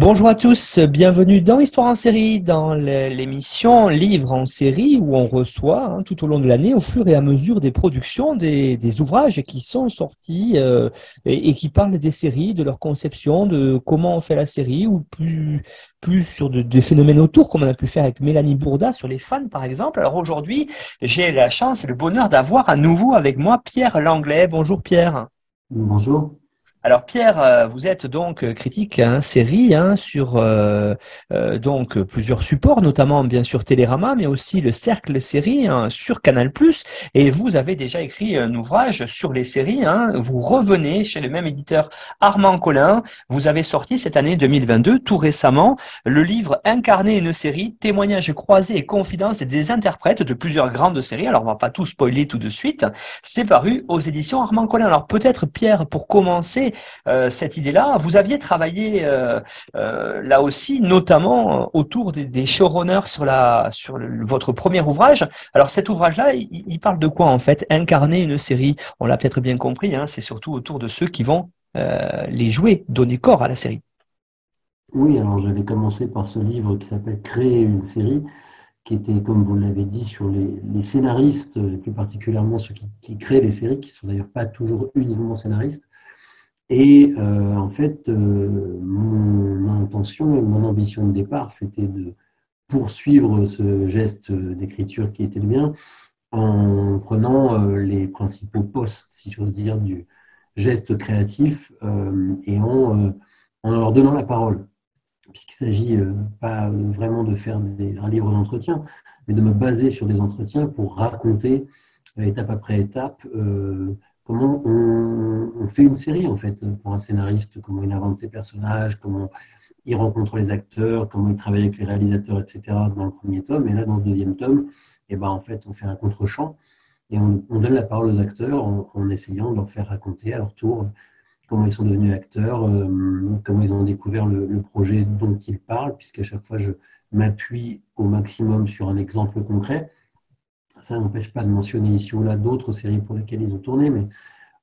Bonjour à tous, bienvenue dans Histoire en série, dans l'émission Livre en série où on reçoit hein, tout au long de l'année, au fur et à mesure des productions, des, ouvrages qui sont sortis euh, et, qui parlent des séries, de leur conception, de comment on fait la série ou plus, plus sur des phénomènes autour, comme on a pu faire avec Mélanie Bourda sur les fans par exemple. Alors aujourd'hui, j'ai la chance et le bonheur d'avoir à nouveau avec moi Pierre Langlais. Bonjour Pierre. Bonjour. Alors Pierre, euh, vous êtes donc euh, critique hein, série hein, sur euh, donc plusieurs supports, notamment bien sûr Télérama, mais aussi le Cercle Série hein, sur Canal+. Et vous avez déjà écrit un ouvrage sur les séries. Vous revenez chez le même éditeur Armand Collin. Vous avez sorti cette année 2022, tout récemment, le livre Incarner une série, témoignages croisés et confidences des interprètes de plusieurs grandes séries. Alors on va pas tout spoiler tout de suite. C'est paru aux éditions Armand Collin. Alors peut-être Pierre, pour commencer euh, cette idée-là. Vous aviez travaillé euh, euh, là aussi, notamment autour des, showrunners sur, la, sur votre premier ouvrage. Alors cet ouvrage-là, il, parle de quoi en fait? Incarner une série. On l'a peut-être bien compris, hein, c'est surtout autour de ceux qui vont les jouer, donner corps à la série. Oui, alors j'avais commencé par ce livre qui s'appelle Créer une série, qui était, comme vous l'avez dit, sur les, scénaristes, plus particulièrement ceux qui, créent les séries, qui sont d'ailleurs pas toujours uniquement scénaristes. Et euh, en fait, euh, mon intention et mon ambition de départ, c'était de poursuivre ce geste d'écriture qui était le mien en prenant euh, les principaux postes, si j'ose dire, du geste créatif et en, en, leur donnant la parole. Puisqu'il s'agit pas vraiment de faire un livre d'entretien, mais de me baser sur des entretiens pour raconter étape après étape comment on, fait une série en fait pour un scénariste, comment il invente ses personnages, comment il rencontre les acteurs, comment il travaille avec les réalisateurs, etc. dans le premier tome. Et là, dans le deuxième tome, eh ben, en fait, on fait un contre-champ et on, donne la parole aux acteurs en, essayant de leur faire raconter à leur tour comment ils sont devenus acteurs, euh, comment ils ont découvert le, le projet dont ils parlent, puisqu'à chaque fois, je m'appuie au maximum sur un exemple concret. Ça n'empêche pas de mentionner ici ou là d'autres séries pour lesquelles ils ont tourné, mais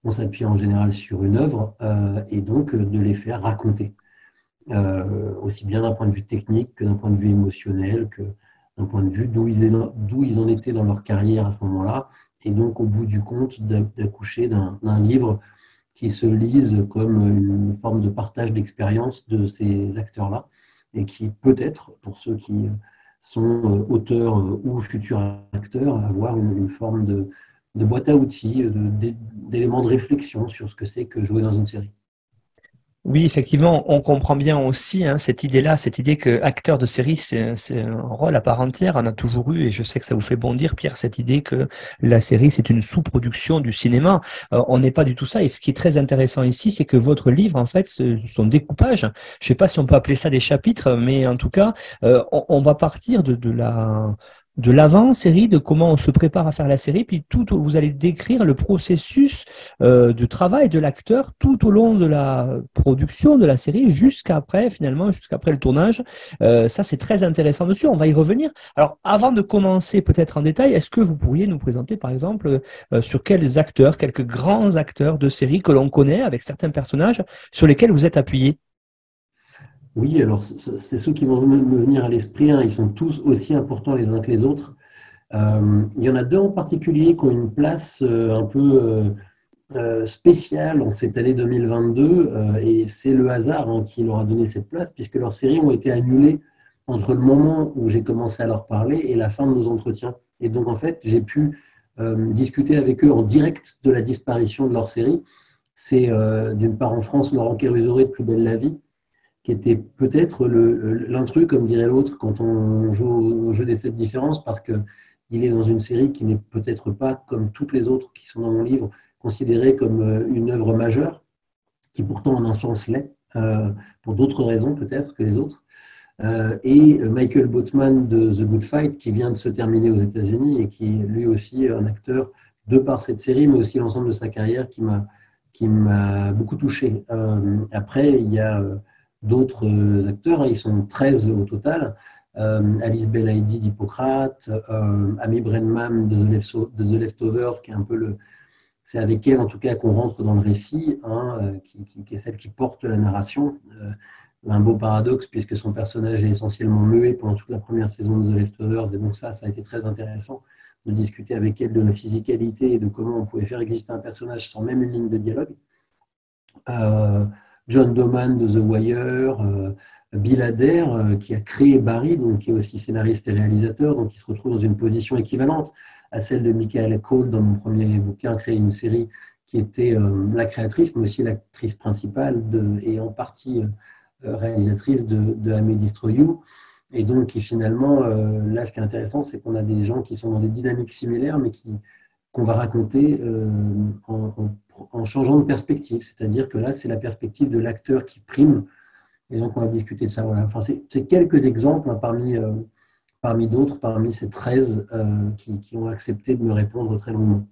on s'appuie en général sur une œuvre euh, et donc euh, de les faire raconter. Euh, aussi bien d'un point de vue technique que d'un point de vue émotionnel, que d'un point de vue d'où ils, ils, en étaient dans leur carrière à ce moment-là, et donc au bout du compte d'accoucher d'un livre qui se lise comme une forme de partage d'expérience de ces acteurs-là, et qui peut-être, pour ceux qui sont euh, auteurs euh, ou futurs acteurs avoir une, forme de, boîte à outils, d'éléments de réflexion sur ce que c'est que jouer dans une série. Oui, effectivement, on comprend bien aussi hein, cette idée-là, cette idée que acteur de série, c'est un rôle à part entière. On a toujours eu, et je sais que ça vous fait bondir, Pierre, cette idée que la série, c'est une sous-production du cinéma. Euh, on n'est pas du tout ça. Et ce qui est très intéressant ici, c'est que votre livre, en fait, son découpage, je ne sais pas si on peut appeler ça des chapitres, mais en tout cas, euh, on, va partir de, de la de l'avant-série, de comment on se prépare à faire la série, puis tout, vous allez décrire le processus euh, de travail de l'acteur tout au long de la production de la série, jusqu'après, finalement, jusqu'après le tournage. Euh, ça, c'est très intéressant dessus, on va y revenir. Alors, avant de commencer peut-être en détail, est-ce que vous pourriez nous présenter, par exemple, euh, sur quels acteurs, quelques grands acteurs de série que l'on connaît, avec certains personnages, sur lesquels vous êtes appuyé? Oui, alors c'est ceux qui vont me venir à l'esprit. Hein. Ils sont tous aussi importants les uns que les autres. Euh, il y en a deux en particulier qui ont une place euh, un peu euh, spéciale en cette année 2022. et c'est le hasard hein, qui leur a donné cette place, puisque leurs séries ont été annulées entre le moment où j'ai commencé à leur parler et la fin de nos entretiens. Et donc, en fait, j'ai pu discuter avec eux en direct de la disparition de leur série. C'est d'une part en France Laurent Kérusoré de Plus belle la vie, qui était peut-être l'intrus, comme dirait l'autre, quand on joue au jeu des sept différences, parce qu'il est dans une série qui n'est peut-être pas, comme toutes les autres qui sont dans mon livre, considérée comme euh, une œuvre majeure, qui pourtant en un sens l'est, pour d'autres raisons peut-être que les autres. et Michael Boatman de The Good Fight, qui vient de se terminer aux États-Unis et qui est lui aussi un acteur de par cette série, mais aussi l'ensemble de sa carrière qui m'a beaucoup touché. après, il y a d'autres acteurs, hein, ils sont 13 au total. Euh, Alice Belaïdi d'Hippocrate, euh, Amy Brenman de The, Leftovers, qui est un peu le. C'est avec elle, en tout cas, qu'on rentre dans le récit, hein, euh, qui, est celle qui porte la narration. un beau paradoxe, puisque son personnage est essentiellement muet pendant toute la première saison de The Leftovers, et donc ça, ça a été très intéressant de discuter avec elle de la physicalité et de comment on pouvait faire exister un personnage sans même une ligne de dialogue. John Doman de The Wire, Bill Adair, euh, qui a créé Barry, donc qui est aussi scénariste et réalisateur, donc qui se retrouve dans une position équivalente à celle de Michael Cole dans mon premier bouquin, créé une série qui était euh, la créatrice, mais aussi l'actrice principale et en partie euh, réalisatrice de, de May Destroy You. Et donc, finalement, là, ce qui est intéressant, c'est qu'on a des gens qui sont dans des dynamiques similaires, mais qui qu'on va raconter en, en, changeant de perspective. C'est-à-dire que là, c'est la perspective de l'acteur qui prime et donc, on va discuter de ça. Enfin, c'est quelques exemples hein, parmi, euh, parmi d'autres, parmi ces 13 euh, qui, ont accepté de me répondre très longuement.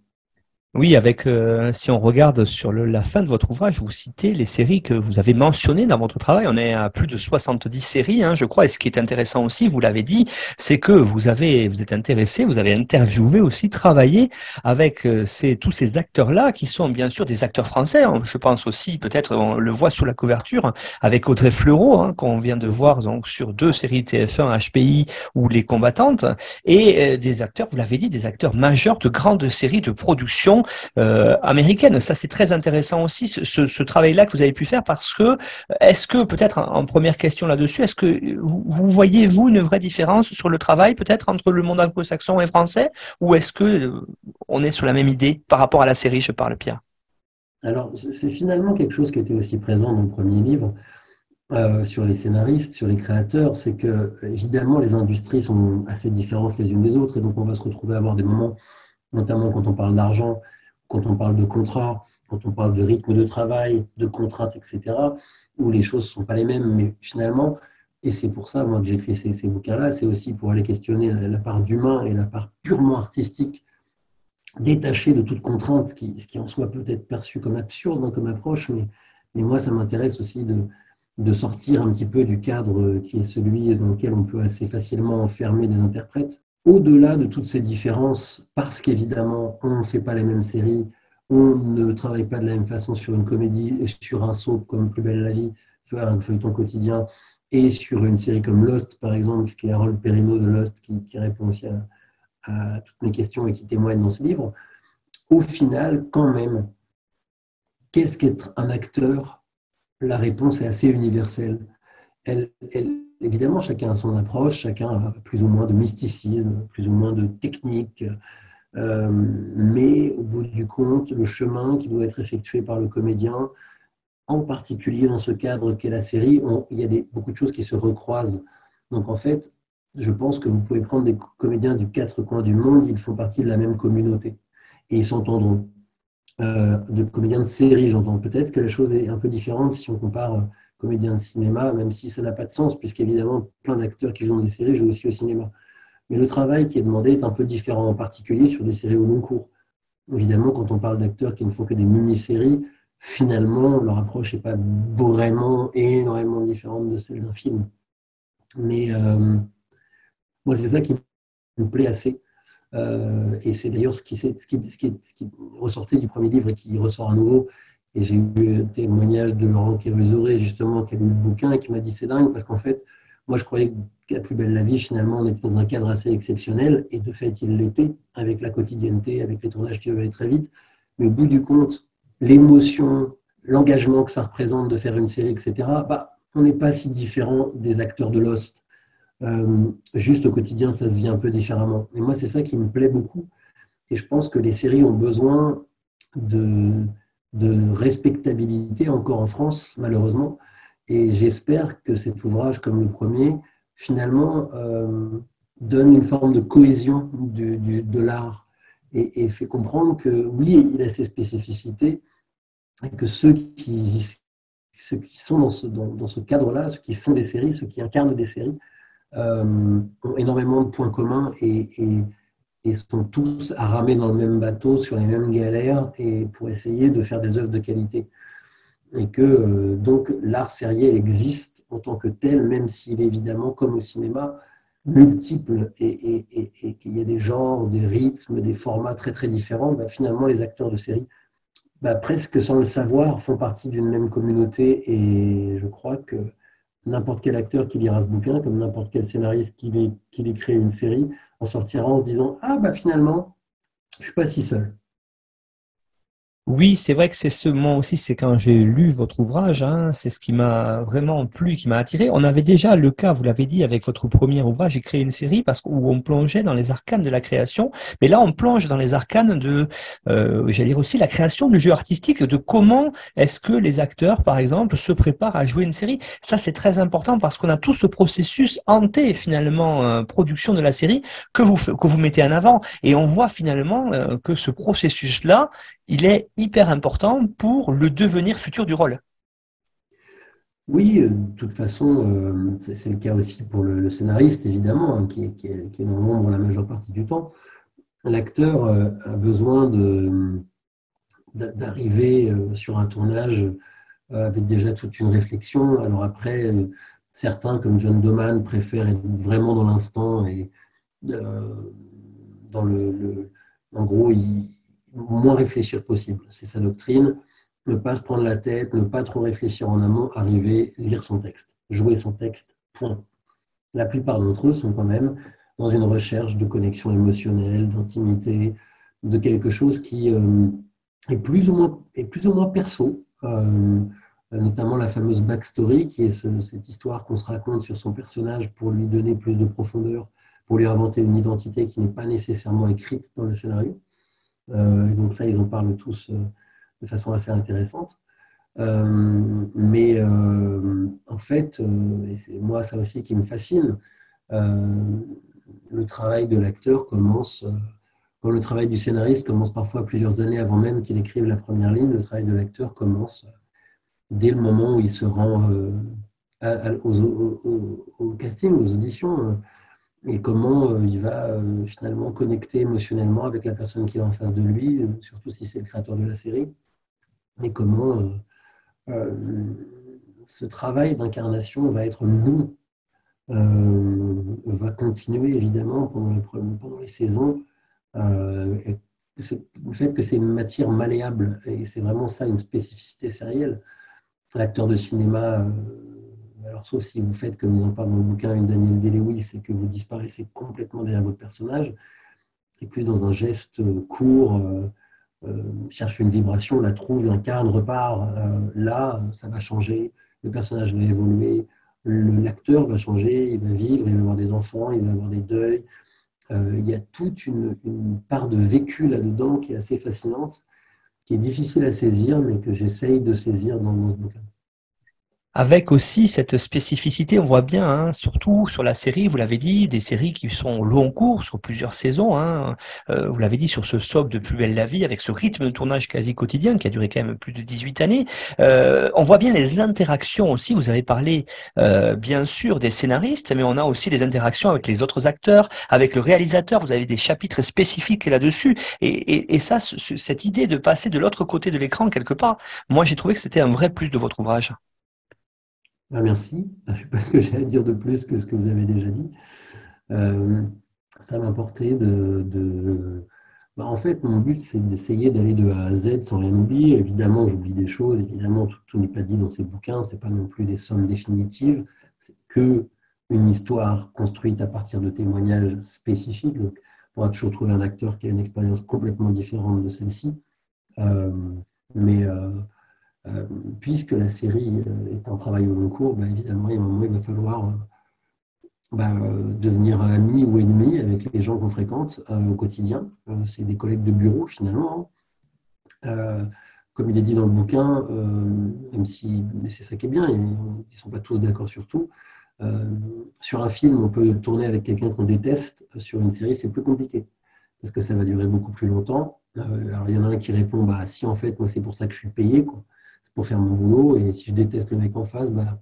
Oui, avec euh, si on regarde sur le, la fin de votre ouvrage, vous citez les séries que vous avez mentionnées dans votre travail. On est à plus de 70 séries, hein, je crois. Et ce qui est intéressant aussi, vous l'avez dit, c'est que vous avez, vous êtes intéressé, vous avez interviewé aussi, travaillé avec euh, tous ces acteurs-là, qui sont bien sûr des acteurs français. Je pense aussi, peut-être, on le voit sous la couverture, avec Audrey Fleurot, hein, qu'on vient de voir donc sur deux séries TF1 HPI ou Les Combattantes, et euh, des acteurs, vous l'avez dit, des acteurs majeurs de grandes séries de production euh, américaine. Ça, c'est très intéressant aussi, ce, travail-là que vous avez pu faire, parce que, est-ce que, peut-être en, première question là-dessus, est-ce que vous, voyez, vous, une vraie différence sur le travail, peut-être, entre le monde anglo-saxon et français, ou est-ce que euh, on est sur la même idée par rapport à la série, je parle, Pierre Alors, c'est finalement quelque chose qui était aussi présent dans le premier livre. Euh, sur les scénaristes, sur les créateurs, c'est que évidemment les industries sont assez différentes les unes des autres et donc on va se retrouver à avoir des moments, notamment quand on parle d'argent, quand on parle de contrat, quand on parle de rythme de travail, de contraintes, etc., où les choses ne sont pas les mêmes, mais finalement, et c'est pour ça, moi, que j'écris ces, bouquins-là, c'est aussi pour aller questionner la, part d'humain et la part purement artistique, détachée de toute contrainte, ce qui, en soit peut-être perçu comme absurde hein, comme approche, mais, moi, ça m'intéresse aussi de sortir un petit peu du cadre qui est celui dans lequel on peut assez facilement enfermer des interprètes au-delà de toutes ces différences, parce qu'évidemment, on ne fait pas les mêmes séries, on ne travaille pas de la même façon sur une comédie, sur un soap comme Plus belle la vie, un feuilleton quotidien, et sur une série comme Lost, par exemple, qui est Harold Perrineau de Lost, qui, répond aussi à, toutes mes questions et qui témoigne dans ce livre. Au final, quand même, qu'est-ce qu'être un acteur? La réponse est assez universelle. elle, Évidemment, chacun a son approche, chacun a plus ou moins de mysticisme, plus ou moins de technique, euh, mais au bout du compte, le chemin qui doit être effectué par le comédien, en particulier dans ce cadre qu'est la série, il y a beaucoup de choses qui se recroisent. Donc en fait, je pense que vous pouvez prendre des comédiens du quatre coins du monde, ils font partie de la même communauté et ils s'entendront. Euh, de comédiens de série, j'entends peut-être que la chose est un peu différente si on compare comédien de cinéma, même si ça n'a pas de sens, puisqu'évidemment, plein d'acteurs qui jouent dans des séries jouent aussi au cinéma. Mais le travail qui est demandé est un peu différent, en particulier sur des séries au long cours. Évidemment, quand on parle d'acteurs qui ne font que des mini-séries, finalement, leur approche n'est pas vraiment énormément différente de celle d'un film. Mais euh, moi, c'est ça qui me plaît assez. Euh, et c'est d'ailleurs ce qui, ce, ce, qui, ce qui ressortait du premier livre et qui ressort à nouveau, et j'ai eu un témoignage de Laurent Kérusoré, justement, qui a lu le bouquin et qui m'a dit c'est dingue parce qu'en fait, moi je croyais qu'à Plus belle la vie, finalement, on était dans un cadre assez exceptionnel et de fait, il l'était avec la quotidienneté, avec les tournages qui aller très vite. Mais au bout du compte, l'émotion, l'engagement que ça représente de faire une série, etc., bah, on n'est pas si différent des acteurs de Lost. Euh, juste au quotidien, ça se vit un peu différemment. Et moi, c'est ça qui me plaît beaucoup. Et je pense que les séries ont besoin de, de respectabilité encore en France, malheureusement. Et j'espère que cet ouvrage, comme le premier, finalement, euh, donne une forme de cohésion du, de l'art et, fait comprendre que oui, il a ses spécificités et que ceux qui sont dans ce, dans, ce cadre-là, ceux qui font des séries, ceux qui incarnent des séries, ont énormément de points communs et, sont tous à ramer dans le même bateau, sur les mêmes galères, et pour essayer de faire des œuvres de qualité. Et que donc l'art sériel existe en tant que tel, même s'il est évidemment, comme au cinéma, multiples et, et, qu'il y a des genres, des rythmes, des formats très très différents, bah, finalement les acteurs de série, bah, presque sans le savoir, font partie d'une même communauté et je crois que n'importe quel acteur qui lira ce bouquin, comme n'importe quel scénariste qui, qui créé une série, en sortira en se disant Ah bah finalement, je suis pas si seul. Oui, c'est vrai que c'est ce moment aussi, c'est quand j'ai lu votre ouvrage, hein, c'est ce qui m'a vraiment plu, qui m'a attiré. On avait déjà le cas, vous l'avez dit, avec votre premier ouvrage, j'ai créé une série parce où on plongeait dans les arcanes de la création, mais là on plonge dans les arcanes de, euh, j'allais dire aussi la création du jeu artistique, de comment est-ce que les acteurs, par exemple, se préparent à jouer une série. Ça c'est très important parce qu'on a tout ce processus hanté finalement euh, production de la série que vous que vous mettez en avant, et on voit finalement euh, que ce processus-là, il est hyper important pour le devenir futur du rôle. Oui, euh, de toute façon, euh, c'est le cas aussi pour le, scénariste, évidemment, hein, qui, est, dans l'ombre la majeure partie du temps. L'acteur euh, a besoin d'arriver sur un tournage avec déjà toute une réflexion. Alors après, certains, comme John Doman, préfèrent être vraiment dans l'instant et dans le, En gros, il, moins réfléchir possible. C'est sa doctrine. Ne pas se prendre la tête, ne pas trop réfléchir en amont, arriver, lire son texte, jouer son texte, point. La plupart d'entre eux sont quand même dans une recherche de connexion émotionnelle, d'intimité, de quelque chose qui euh, est, plus ou moins, est plus ou moins perso, euh, notamment la fameuse backstory, qui est cette histoire qu'on se raconte sur son personnage pour lui donner plus de profondeur, pour lui inventer une identité qui n'est pas nécessairement écrite dans le scénario. Euh, donc ça, ils en parlent tous euh, de façon assez intéressante. Euh, mais en fait, et c'est moi ça aussi qui me fascine, le travail de l'acteur commence, le travail du scénariste commence parfois plusieurs années avant même qu'il écrive la première ligne, le travail de l'acteur commence dès le moment où il se rend au, casting, aux auditions et comment euh, il va euh, finalement connecter émotionnellement avec la personne qui est en face de lui, euh, surtout si c'est le créateur de la série, et comment ce travail d'incarnation va être long, va continuer évidemment pendant les, pendant les saisons. le fait que c'est une matière malléable, et c'est vraiment ça une spécificité sérielle. L'acteur de cinéma alors sauf si vous faites, comme ils en parlent dans le bouquin, une Daniel Day-Lewis c'est que vous disparaissez complètement derrière votre personnage, et plus dans un geste court, euh, euh, cherche une vibration, la trouve, l'incarne, repart. Euh, là, ça va changer, le personnage va évoluer, l'acteur va changer, il va vivre, il va avoir des enfants, il va avoir des deuils. il y a toute une, part de vécu là-dedans qui est assez fascinante, qui est difficile à saisir, mais que j'essaye de saisir dans, dans ce bouquin avec aussi cette spécificité, on voit bien, hein, surtout sur la série, vous l'avez dit, des séries qui sont long cours sur plusieurs saisons. Hein, euh, vous l'avez dit sur ce socle de Plus belle la vie, avec ce rythme de tournage quasi quotidien qui a duré quand même plus de 18 années. Euh, on voit bien les interactions aussi. Vous avez parlé euh, bien sûr des scénaristes, mais on a aussi les interactions avec les autres acteurs, avec le réalisateur. Vous avez des chapitres spécifiques là-dessus. Et, et, et ça, cette idée de passer de l'autre côté de l'écran quelque part, moi j'ai trouvé que c'était un vrai plus de votre ouvrage. Ah, merci. Je ne sais pas ce que j'ai à dire de plus que ce que vous avez déjà dit. Euh, ça m'a porté de. Bah, en fait, mon but, c'est d'essayer d'aller de A à Z sans rien oublier. Évidemment, j'oublie des choses. Évidemment, tout, n'est pas dit dans ces bouquins. Ce n'est pas non plus des sommes définitives. C'est que une histoire construite à partir de témoignages spécifiques. Donc, on pourra toujours trouver un acteur qui a une expérience complètement différente de celle-ci. Euh, mais euh, euh, puisque la série euh, est en travail au long cours, bah, évidemment, il un moment, il va falloir euh, bah, devenir ami ou ennemi avec les gens qu'on fréquente au quotidien. c'est des collègues de bureau, finalement. Hein. comme il est dit dans le bouquin, même si c'est ça qui est bien, ils ne sont pas tous d'accord sur tout. sur un film, on peut tourner avec quelqu'un qu'on déteste. Sur une série, c'est plus compliqué parce que ça va durer beaucoup plus longtemps. alors, il y en a un qui répond bah, Si, en fait, moi, c'est pour ça que je suis payé. Quoi pour faire mon boulot. Et si je déteste le mec en face, bah,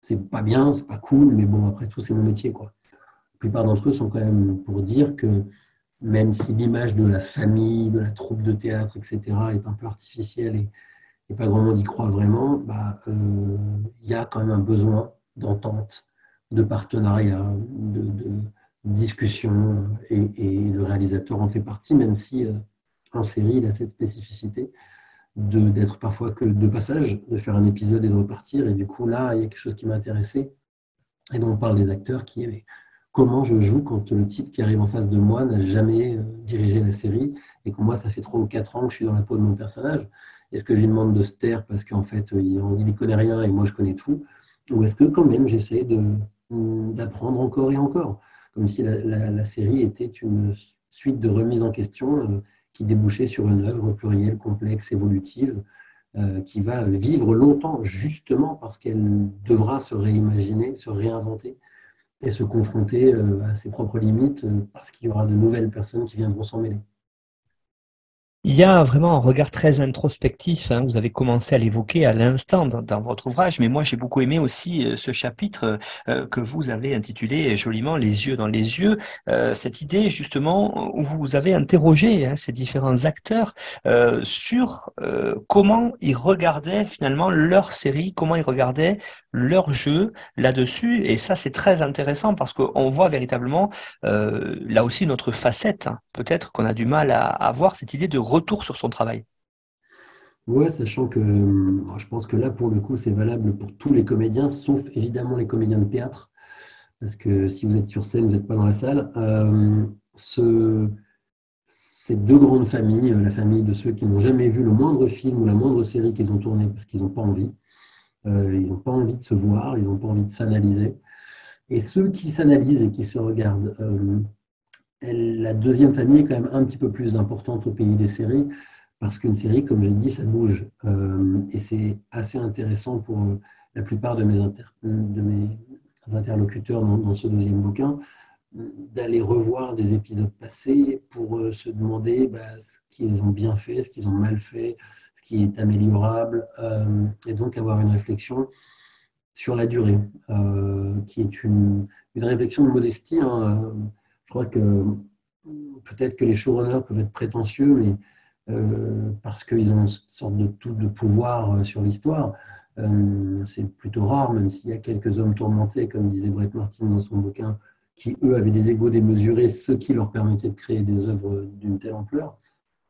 c'est pas bien, c'est pas cool, mais bon, après tout, c'est mon métier. Quoi. La plupart d'entre eux sont quand même pour dire que même si l'image de la famille, de la troupe de théâtre, etc., est un peu artificielle et, pas grand monde y croit vraiment, bah, euh, il y a quand même un besoin d'entente, de partenariat, de, discussion, et, le réalisateur en fait partie, même si euh, en série, il a cette spécificité d'être parfois que de passage, de faire un épisode et de repartir. Et du coup, là, il y a quelque chose qui m'a intéressé. Et donc, on parle des acteurs qui comment je joue quand le type qui arrive en face de moi n'a jamais euh, dirigé la série et que moi, ça fait 3 ou 4 ans que je suis dans la peau de mon personnage? Est-ce que je lui demande de se taire parce qu'en fait, il ne connaît rien et moi, je connais tout? Ou est-ce que quand même, j'essaie d'apprendre encore et encore? Comme si la, série était une suite de remises en question euh, qui débouchait sur une œuvre plurielle, complexe, évolutive, euh, qui va vivre longtemps justement parce qu'elle devra se réimaginer, se réinventer et se confronter euh, à ses propres limites euh, parce qu'il y aura de nouvelles personnes qui viendront s'en mêler. Il y a vraiment un regard très introspectif, hein. vous avez commencé à l'évoquer à l'instant dans, votre ouvrage, mais moi j'ai beaucoup aimé aussi euh, ce chapitre euh, que vous avez intitulé joliment Les yeux dans les yeux, euh, cette idée justement où vous avez interrogé hein, ces différents acteurs sur comment ils regardaient finalement leur série, comment ils regardaient leur jeu là-dessus, et ça c'est très intéressant parce qu'on voit véritablement là aussi notre facette, hein. peut-être qu'on a du mal à, à voir cette idée de retour sur son travail. Oui, sachant que euh, je pense que là, pour le coup, c'est valable pour tous les comédiens, sauf évidemment les comédiens de théâtre. Parce que si vous êtes sur scène, vous n'êtes pas dans la salle. Euh, ce, ces deux grandes familles, euh, la famille de ceux qui n'ont jamais vu le moindre film ou la moindre série qu'ils ont tourné parce qu'ils n'ont pas envie. Ils n'ont pas envie de se voir, ils n'ont pas envie de s'analyser. Et ceux qui s'analysent et qui se regardent, la deuxième famille est quand même un petit peu plus importante au pays des séries, parce qu'une série, comme j'ai dit, ça bouge. Euh, et c'est assez intéressant pour la plupart de mes interlocuteurs dans, ce deuxième bouquin, d'aller revoir des épisodes passés pour euh, se demander bah, ce qu'ils ont bien fait, ce qu'ils ont mal fait, ce qui est améliorable, euh, et donc avoir une réflexion sur la durée, qui est une, une, réflexion de modestie. Hein, je crois que peut-être que les showrunners peuvent être prétentieux, mais euh, parce qu'ils ont une sorte de tout de pouvoir euh, sur l'histoire. Euh, c'est plutôt rare, même s'il y a quelques hommes tourmentés, comme disait Brett Martin dans son bouquin, qui eux avaient des égaux démesurés, ce qui leur permettait de créer des œuvres d'une telle ampleur.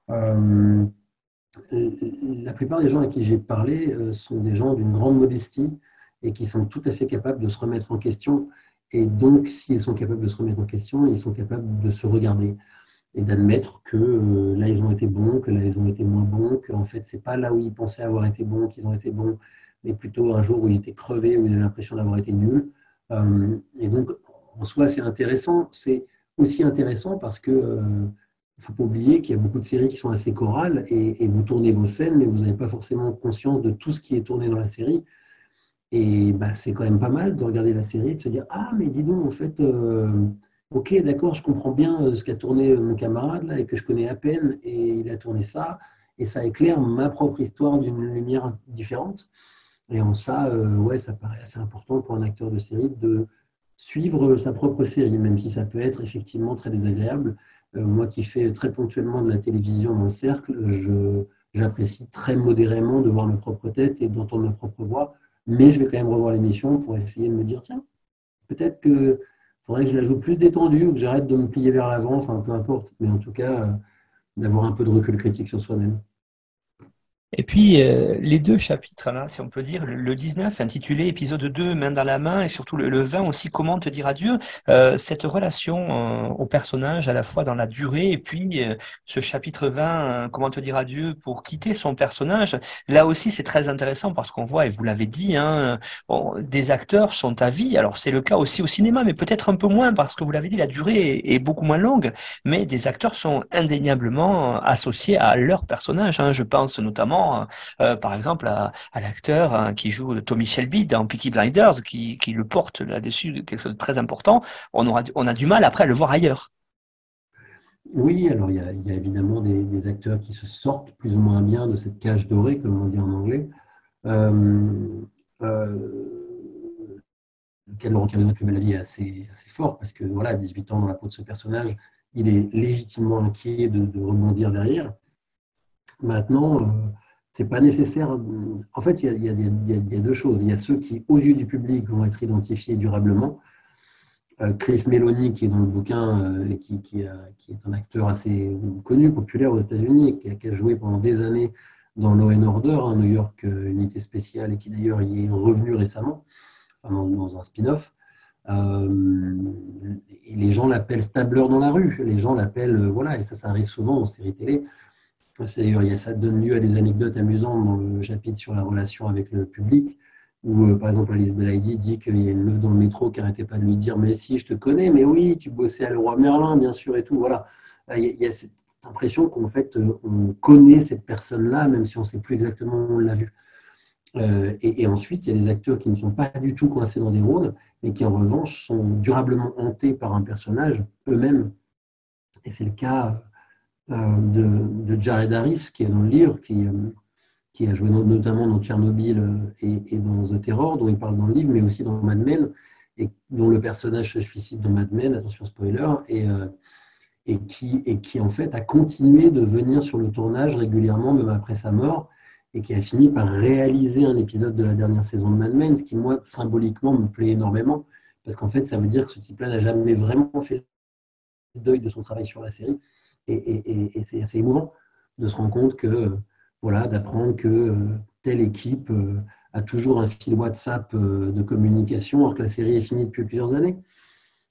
la plupart des gens à qui j'ai parlé sont des gens d'une grande modestie et qui sont tout à fait capables de se remettre en question et donc, s'ils sont capables de se remettre en question, ils sont capables de se regarder et d'admettre que euh, là, ils ont été bons, que là, ils ont été moins bons, qu'en fait, c'est pas là où ils pensaient avoir été bons qu'ils ont été bons, mais plutôt un jour où ils étaient crevés, où ils avaient l'impression d'avoir été nuls. Euh, et donc, en soi, c'est intéressant. C'est aussi intéressant parce que ne euh, faut pas oublier qu'il y a beaucoup de séries qui sont assez chorales et, vous tournez vos scènes, mais vous n'avez pas forcément conscience de tout ce qui est tourné dans la série. Et bah, c'est quand même pas mal de regarder la série et de se dire Ah, mais dis donc, en fait, euh, ok, d'accord, je comprends bien euh, ce qu'a tourné mon camarade là et que je connais à peine, et il a tourné ça, et ça éclaire ma propre histoire d'une lumière différente. Et en ça, ouais, ça paraît assez important pour un acteur de série de suivre sa propre série, même si ça peut être effectivement très désagréable. moi qui fais très ponctuellement de la télévision dans le cercle, j'apprécie très modérément de voir ma propre tête et d'entendre ma propre voix mais je vais quand même revoir l'émission pour essayer de me dire, tiens, peut-être que faudrait que je la joue plus détendue ou que j'arrête de me plier vers l'avant, enfin peu importe, mais en tout cas, euh, d'avoir un peu de recul critique sur soi-même. Et puis, euh, les deux chapitres, là, si on peut dire, le 19 intitulé épisode 2, main dans la main, et surtout le, 20 aussi, comment te dire adieu, euh, cette relation euh, au personnage à la fois dans la durée, et puis ce chapitre 20, comment te dire adieu pour quitter son personnage, là aussi c'est très intéressant parce qu'on voit, et vous l'avez dit, hein, des acteurs sont à vie, alors c'est le cas aussi au cinéma, mais peut-être un peu moins parce que vous l'avez dit, la durée est, beaucoup moins longue, mais des acteurs sont indéniablement associés à leur personnage, hein. je pense notamment euh, par exemple, à, l'acteur hein, qui joue Tommy Shelby dans Peaky Blinders, qui, le porte là-dessus, quelque chose de très important. On, aura, on a du mal après à le voir ailleurs. Oui, alors il y a, évidemment des, acteurs qui se sortent plus ou moins bien de cette cage dorée, comme on dit en anglais. Euh, lequel Laurent Cavino de la vie est assez, assez fort, parce que voilà, à 18 ans dans la peau de ce personnage, il est légitimement inquiet de, rebondir derrière. Maintenant, euh, c'est pas nécessaire. En fait, il y, a, deux choses. Il y a ceux qui, aux yeux du public, vont être identifiés durablement. Euh, Chris Meloni, qui est dans le bouquin, euh, et qui, est un acteur assez connu, populaire aux États-Unis, qui, qui, a joué pendant des années dans Law and Order, hein, New York, unité spéciale, et qui d'ailleurs y est revenu récemment dans, un spin-off. Euh, les gens l'appellent Stabler dans la rue. Les gens l'appellent, euh, voilà, et ça, ça arrive souvent en série télé. D'ailleurs, ça donne lieu à des anecdotes amusantes dans le chapitre sur la relation avec le public, où, euh, par exemple, Alice Belaïdi dit qu'il y a une meuf dans le métro qui n'arrêtait pas de lui dire Mais si, je te connais, mais oui, tu bossais à Leroy Merlin, bien sûr, et tout. Voilà. Il y a, cette impression qu'en fait, on connaît cette personne-là, même si on ne sait plus exactement où on l'a vue. Euh, et, ensuite, il y a des acteurs qui ne sont pas du tout coincés dans des rôles, mais qui en revanche sont durablement hantés par un personnage eux-mêmes. Et c'est le cas euh, de, Jared Harris, qui est dans le livre, qui, euh, qui a joué notamment dans Tchernobyl et, dans The Terror, dont il parle dans le livre, mais aussi dans Mad Men, et dont le personnage se suicide dans Mad Men, attention spoiler, et, et, qui, et qui en fait a continué de venir sur le tournage régulièrement, même après sa mort et qui a fini par réaliser un épisode de la dernière saison de Mad Men, ce qui, moi, symboliquement, me plaît énormément, parce qu'en fait, ça veut dire que ce type-là n'a jamais vraiment fait deuil de son travail sur la série, et, c'est assez émouvant de se rendre compte que, voilà, d'apprendre que euh, telle équipe euh, a toujours un fil WhatsApp euh, de communication, alors que la série est finie depuis plusieurs années,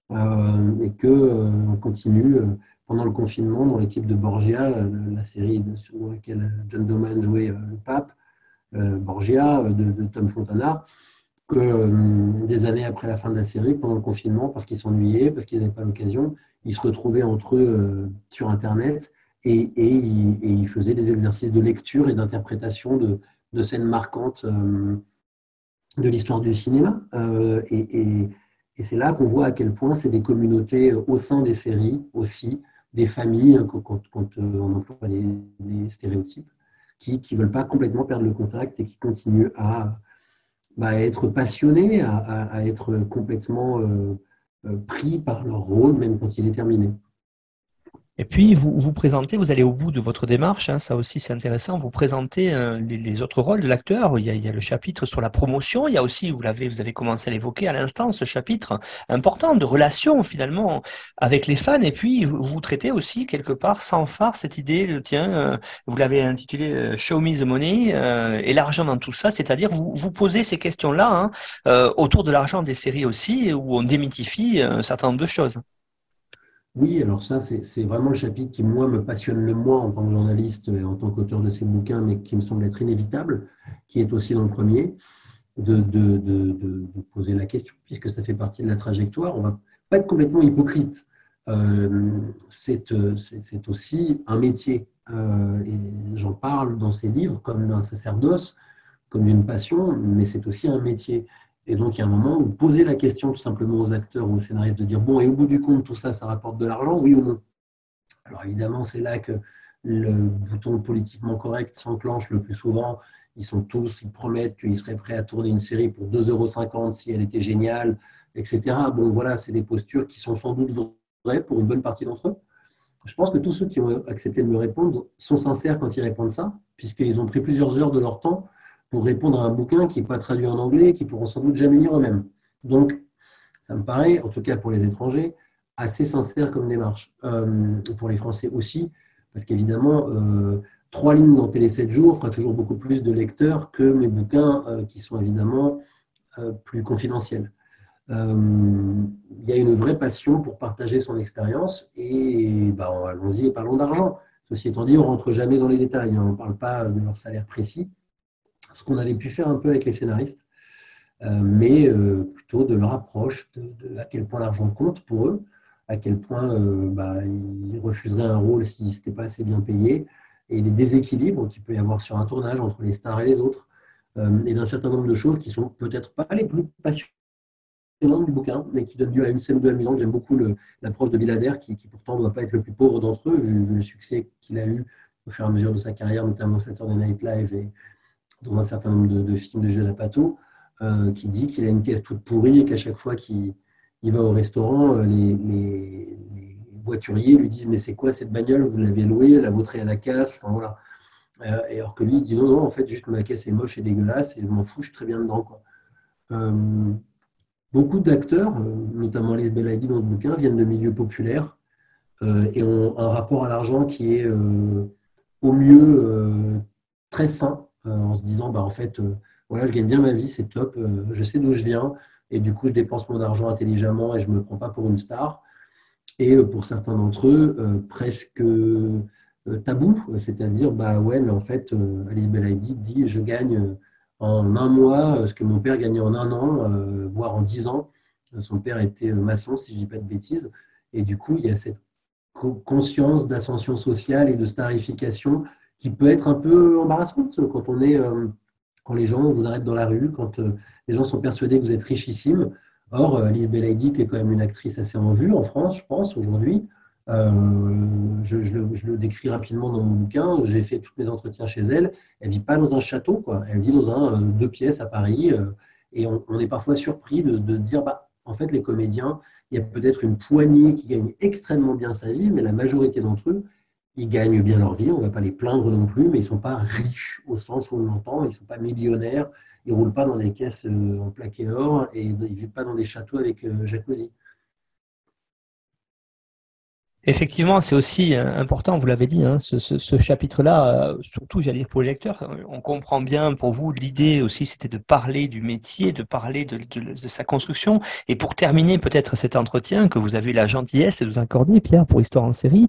et qu'on continue pendant le confinement dans l'équipe de Borgia, la série de, sur laquelle John Doman jouait euh, le pape, euh, Borgia euh, de, Tom Fontana, que des années après la fin de la série, pendant le confinement, parce qu'ils s'ennuyaient, parce qu'ils n'avaient pas l'occasion, ils se retrouvaient entre eux sur Internet et, ils, faisaient des exercices de lecture et d'interprétation de, scènes marquantes de l'histoire du cinéma. et, et c'est là qu'on voit à quel point c'est des communautés au sein des séries aussi, des familles, hein, quand, euh, on emploie les, stéréotypes, qui ne veulent pas complètement perdre le contact et qui continuent à, bah, être passionnés, à, être complètement euh, euh, pris par leur rôle, même quand il est terminé. Et puis, vous vous présentez, vous allez au bout de votre démarche, hein, ça aussi c'est intéressant, vous présentez euh, les, autres rôles de l'acteur. Il, il, y a le chapitre sur la promotion, il y a aussi, vous l'avez, vous avez commencé à l'évoquer à l'instant, ce chapitre important de relation finalement avec les fans. Et puis, vous, traitez aussi quelque part sans phare cette idée, tiens, euh, vous l'avez intitulé euh, Show me the money et l'argent dans tout ça, c'est-à-dire vous, vous posez ces questions-là hein, autour de l'argent des séries aussi, où on démythifie un certain nombre de choses. Oui, alors ça, c'est vraiment le chapitre qui, moi, me passionne le moins en tant que journaliste et en tant qu'auteur de ces bouquins, mais qui me semble être inévitable, qui est aussi dans le premier, de, poser la question, puisque ça fait partie de la trajectoire. On ne va pas être complètement hypocrite. Euh, c'est aussi un métier. Euh, et j'en parle dans ces livres comme d'un sacerdoce, comme d'une passion, mais c'est aussi un métier. Et donc, il y a un moment où poser la question tout simplement aux acteurs ou aux scénaristes de dire bon, et au bout du compte, tout ça, ça rapporte de l'argent, oui ou non? Alors, évidemment, c'est là que le bouton politiquement correct s'enclenche le plus souvent. Ils sont tous, ils promettent qu'ils seraient prêts à tourner une série pour 2,50 euros si elle était géniale, etc. Bon, voilà, c'est des postures qui sont sans doute vraies pour une bonne partie d'entre eux. Je pense que tous ceux qui ont accepté de me répondre sont sincères quand ils répondent ça, puisqu'ils ont pris plusieurs heures de leur temps pour répondre à un bouquin qui n'est pas traduit en anglais, qui pourront sans doute jamais lire eux-mêmes. Donc, ça me paraît, en tout cas pour les étrangers, assez sincère comme démarche. Euh, pour les Français aussi, parce qu'évidemment, euh, trois lignes dans Télé 7 jours fera toujours beaucoup plus de lecteurs que mes bouquins euh, qui sont évidemment plus confidentiels. Il y a une vraie passion pour partager son expérience et bah, allons-y et parlons d'argent. Ceci étant dit, on ne rentre jamais dans les détails, hein. on ne parle pas de leur salaire précis ce qu'on avait pu faire un peu avec les scénaristes, euh, mais euh, plutôt de leur approche, de, à quel point l'argent compte pour eux, à quel point euh, bah, ils refuseraient un rôle si ce n'était pas assez bien payé, et les déséquilibres qu'il peut y avoir sur un tournage entre les stars et les autres, et d'un certain nombre de choses qui sont peut-être pas les plus passionnantes du bouquin, mais qui donnent lieu à une scène de amusante. J'aime beaucoup l'approche de Bilader, qui, qui pourtant ne doit pas être le plus pauvre d'entre eux, vu, le succès qu'il a eu au fur et à mesure de sa carrière, notamment Saturday Night Live dans un certain nombre de, films de Judd Apatow, qui dit qu'il a une caisse toute pourrie et qu'à chaque fois qu'il va au restaurant, les, voituriers lui disent Mais c'est quoi cette bagnole? Vous l'avez louée, la vôtre est à la casse. Enfin, voilà. et alors que lui, il dit Non, non, en fait, juste ma caisse est moche et dégueulasse et je m'en fous, je suis très bien dedans. Quoi. beaucoup d'acteurs, notamment les Belaïdi dans ce bouquin, viennent de milieux populaires euh, et ont un rapport à l'argent qui est euh, au mieux euh, très sain, en se disant bah, en fait, voilà, je gagne bien ma vie, c'est top, je sais d'où je viens, et du coup, je dépense mon argent intelligemment et je ne me prends pas pour une star. Et pour certains d'entre eux, presque tabou, c'est-à-dire, bah ouais, mais en fait, Alice Belaïdi dit, je gagne en un mois ce que mon père gagnait en un an, voire en dix ans. Son père était maçon, si je ne dis pas de bêtises. Et du coup, il y a cette conscience d'ascension sociale et de starification qui peut être un peu embarrassante quand on est euh, quand les gens vous arrêtent dans la rue, quand euh, les gens sont persuadés que vous êtes richissime. Or, euh, Lise Belaïdi, qui est quand même une actrice assez en vue en France, je pense, aujourd'hui, je, le, décris rapidement dans mon bouquin, j'ai fait tous mes entretiens chez elle, elle vit pas dans un château, quoi. elle vit dans un deux pièces à Paris, et on, est parfois surpris de, de se dire, bah, en fait, les comédiens, il y a peut-être une poignée qui gagne extrêmement bien sa vie, mais la majorité d'entre eux, ils gagnent bien leur vie. On ne va pas les plaindre non plus, mais ils ne sont pas riches au sens où on l'entend. Ils ne sont pas millionnaires. Ils ne roulent pas dans des caisses euh, en plaqué or et ils ne vivent pas dans des châteaux avec euh, jacuzzi. Effectivement, c'est aussi euh, important, vous l'avez dit, hein, ce, chapitre-là, euh, surtout, j'allais dire pour les lecteurs, euh, on comprend bien pour vous, l'idée aussi, c'était de parler du métier, de parler de, sa construction. Et pour terminer peut-être cet entretien, que vous avez la gentillesse de nous accorder, Pierre, pour Histoire en série,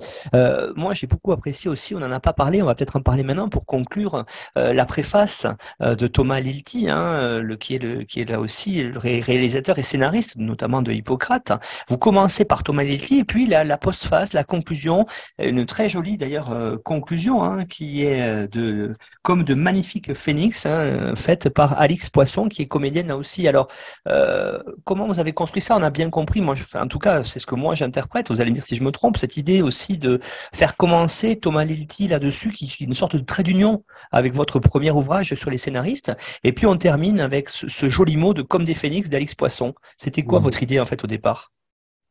moi j'ai beaucoup apprécié aussi, on n'en a pas parlé, on va peut-être en parler maintenant pour conclure la préface de Thomas Lilti, hein, le, qui, est le, qui est là aussi le réalisateur et scénariste, notamment de Hippocrate. Vous commencez par Thomas Lilti et puis la, la postface la conclusion, une très jolie d'ailleurs euh, conclusion, hein, qui est euh, de comme de magnifiques phénix, hein, faite par Alix Poisson, qui est comédienne là aussi. Alors, euh, comment vous avez construit ça? On a bien compris. Moi, je, en tout cas, c'est ce que moi j'interprète. Vous allez me dire si je me trompe. Cette idée aussi de faire commencer Thomas Lilti là-dessus, qui, est une sorte de trait d'union avec votre premier ouvrage sur les scénaristes. Et puis on termine avec ce, joli mot de comme des phénix d'Alix Poisson. C'était quoi votre idée en fait au départ?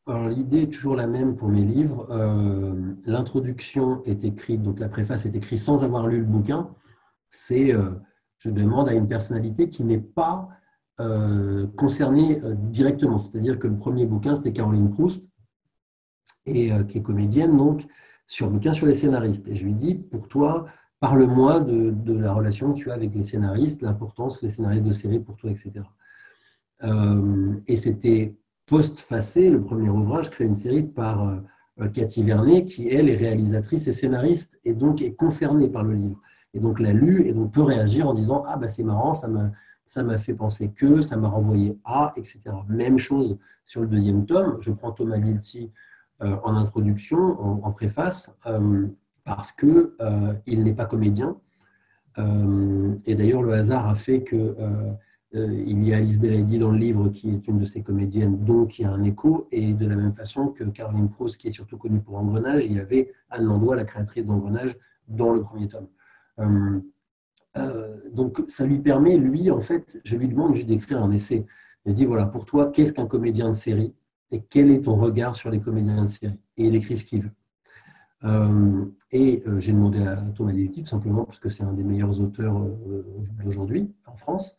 Alors l'idée est toujours la même pour mes livres. Euh, l'introduction est écrite, donc la préface est écrite sans avoir lu le bouquin. C'est euh, je demande à une personnalité qui n'est pas euh, concernée directement. C'est-à-dire que le premier bouquin, c'était Caroline Proust, et, qui est comédienne, donc, sur le bouquin sur les scénaristes. Et je lui dis, pour toi, parle-moi de, de, la relation que tu as avec les scénaristes, l'importance des scénaristes de série pour toi, etc. et c'était post-facé, le premier ouvrage, crée une série par euh, euh, Cathy Vernet, qui, elle, est réalisatrice et scénariste, et donc est concernée par le livre. Et donc l'a lu, et donc peut réagir en disant Ah, bah c'est marrant, ça m'a, ça m'a fait penser que, ça m'a renvoyé à, etc. Même chose sur le deuxième tome. Je prends Thomas Guilty euh, en introduction, en, préface, parce que il n'est pas comédien. et d'ailleurs, le hasard a fait que euh, il y a Alice Belaïdi dans le livre qui est une de ces comédiennes, donc il y a un écho. Et de la même façon que Caroline Proust, qui est surtout connue pour Engrenage, il y avait Anne Landois, la créatrice d'Engrenage, dans le premier tome. Euh, euh, donc ça lui permet, lui, en fait, je lui demande juste d'écrire un essai. Je dis, voilà, pour toi, qu'est-ce qu'un comédien de série? Et quel est ton regard sur les comédiens de série? Et il écrit ce qu'il veut. et j'ai demandé à Thomas Lilti, simplement parce que c'est un des meilleurs auteurs d'aujourd'hui en France,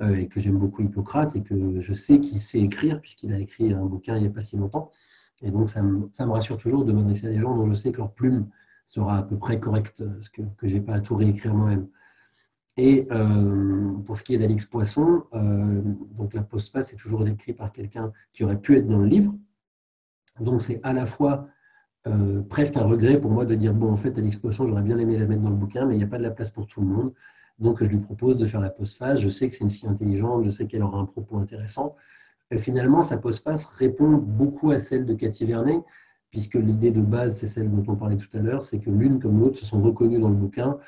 et que j'aime beaucoup Hippocrate et que je sais qu'il sait écrire puisqu'il a écrit un bouquin il n'y a pas si longtemps. Et donc ça me, ça me rassure toujours de m'adresser à des gens dont je sais que leur plume sera à peu près correcte, parce que, que je n'ai pas à tout réécrire moi-même. Et euh, pour ce qui est d'Alix Poisson, euh, donc la postface est toujours écrite par quelqu'un qui aurait pu être dans le livre. Donc c'est à la fois presque un regret pour moi de dire bon en fait Alix Poisson j'aurais bien aimé la mettre dans le bouquin mais il n'y a pas de la place pour tout le monde donc, je lui propose de faire la postface. Je sais que c'est une fille intelligente, je sais qu'elle aura un propos intéressant. Et finalement, sa postface répond beaucoup à celle de Cathy Vernet, puisque l'idée de base, c'est celle dont on parlait tout à l'heure, c'est que l'une comme l'autre se sont reconnues dans le bouquin.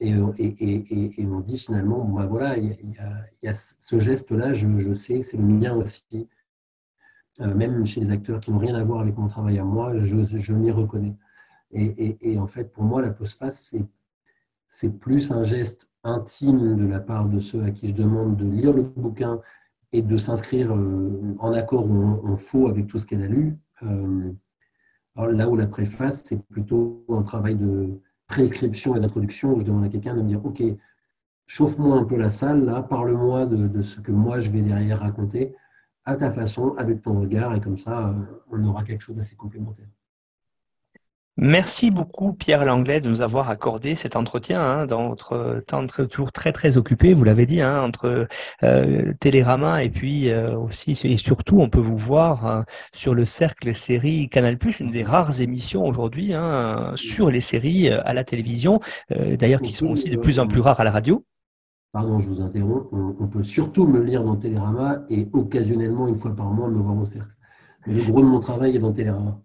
Et, et, on dit finalement, bah voilà, il y, a, ce geste-là, je, sais, c'est le mien aussi. Euh, même chez les acteurs qui n'ont rien à voir avec mon travail à moi, je, je m'y reconnais. Et, en fait, pour moi, la postface, c'est c'est plus un geste intime de la part de ceux à qui je demande de lire le bouquin et de s'inscrire euh, en accord ou en, faux avec tout ce qu'elle a lu. Euh, là où la préface, c'est plutôt un travail de prescription et d'introduction où je demande à quelqu'un de me dire, OK, chauffe-moi un peu la salle, parle-moi de, ce que moi je vais derrière raconter à ta façon, avec ton regard, et comme ça, euh, on aura quelque chose d'assez complémentaire. Merci beaucoup Pierre Langlais de nous avoir accordé cet entretien hein, dans votre temps toujours très très occupé, vous l'avez dit, hein, entre euh, Télérama et puis euh, aussi et surtout on peut vous voir hein, sur le cercle série Canal+, une des rares émissions aujourd'hui hein, sur les séries euh, à la télévision, d'ailleurs qui sont aussi de plus en plus rares à la radio. Pardon, je vous interromps. On, peut surtout me lire dans Télérama et occasionnellement une fois par mois me voir au cercle. Mais le gros de mon travail est dans Télérama.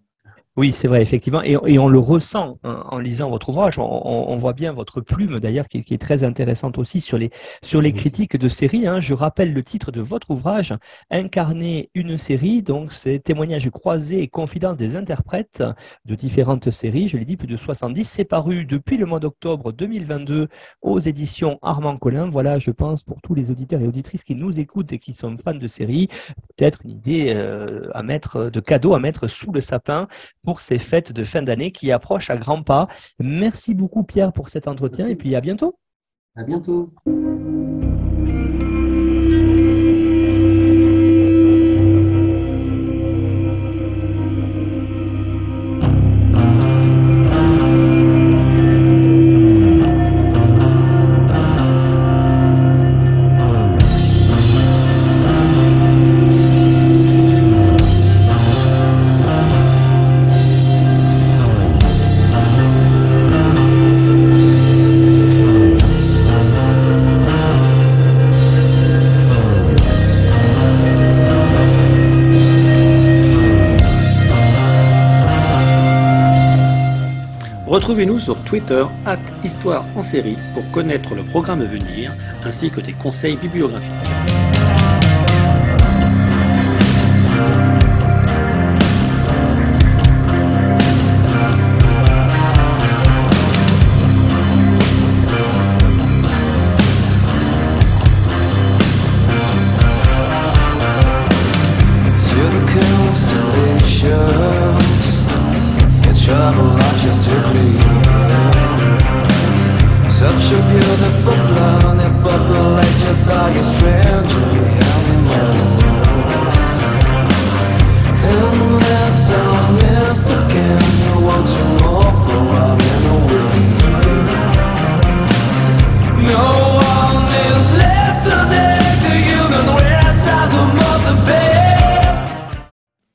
Oui, c'est vrai, effectivement. Et, on le ressent hein, en lisant votre ouvrage. On, voit bien votre plume, d'ailleurs, qui, est très intéressante aussi sur les, sur les critiques de séries. Hein. Je rappelle le titre de votre ouvrage, Incarner une série. Donc, c'est témoignages croisés et confidences des interprètes de différentes séries. Je l'ai dit, plus de 70. C'est paru depuis le mois d'octobre 2022 aux éditions Armand Collin. Voilà, je pense, pour tous les auditeurs et auditrices qui nous écoutent et qui sont fans de séries, peut-être une idée euh, à mettre, de cadeau à mettre sous le sapin pour ces fêtes de fin d'année qui approchent à grands pas. Merci beaucoup Pierre pour cet entretien et puis à bientôt. À bientôt. Retrouvez-nous sur Twitter, at Histoire en série, pour connaître le programme à venir, ainsi que des conseils bibliographiques.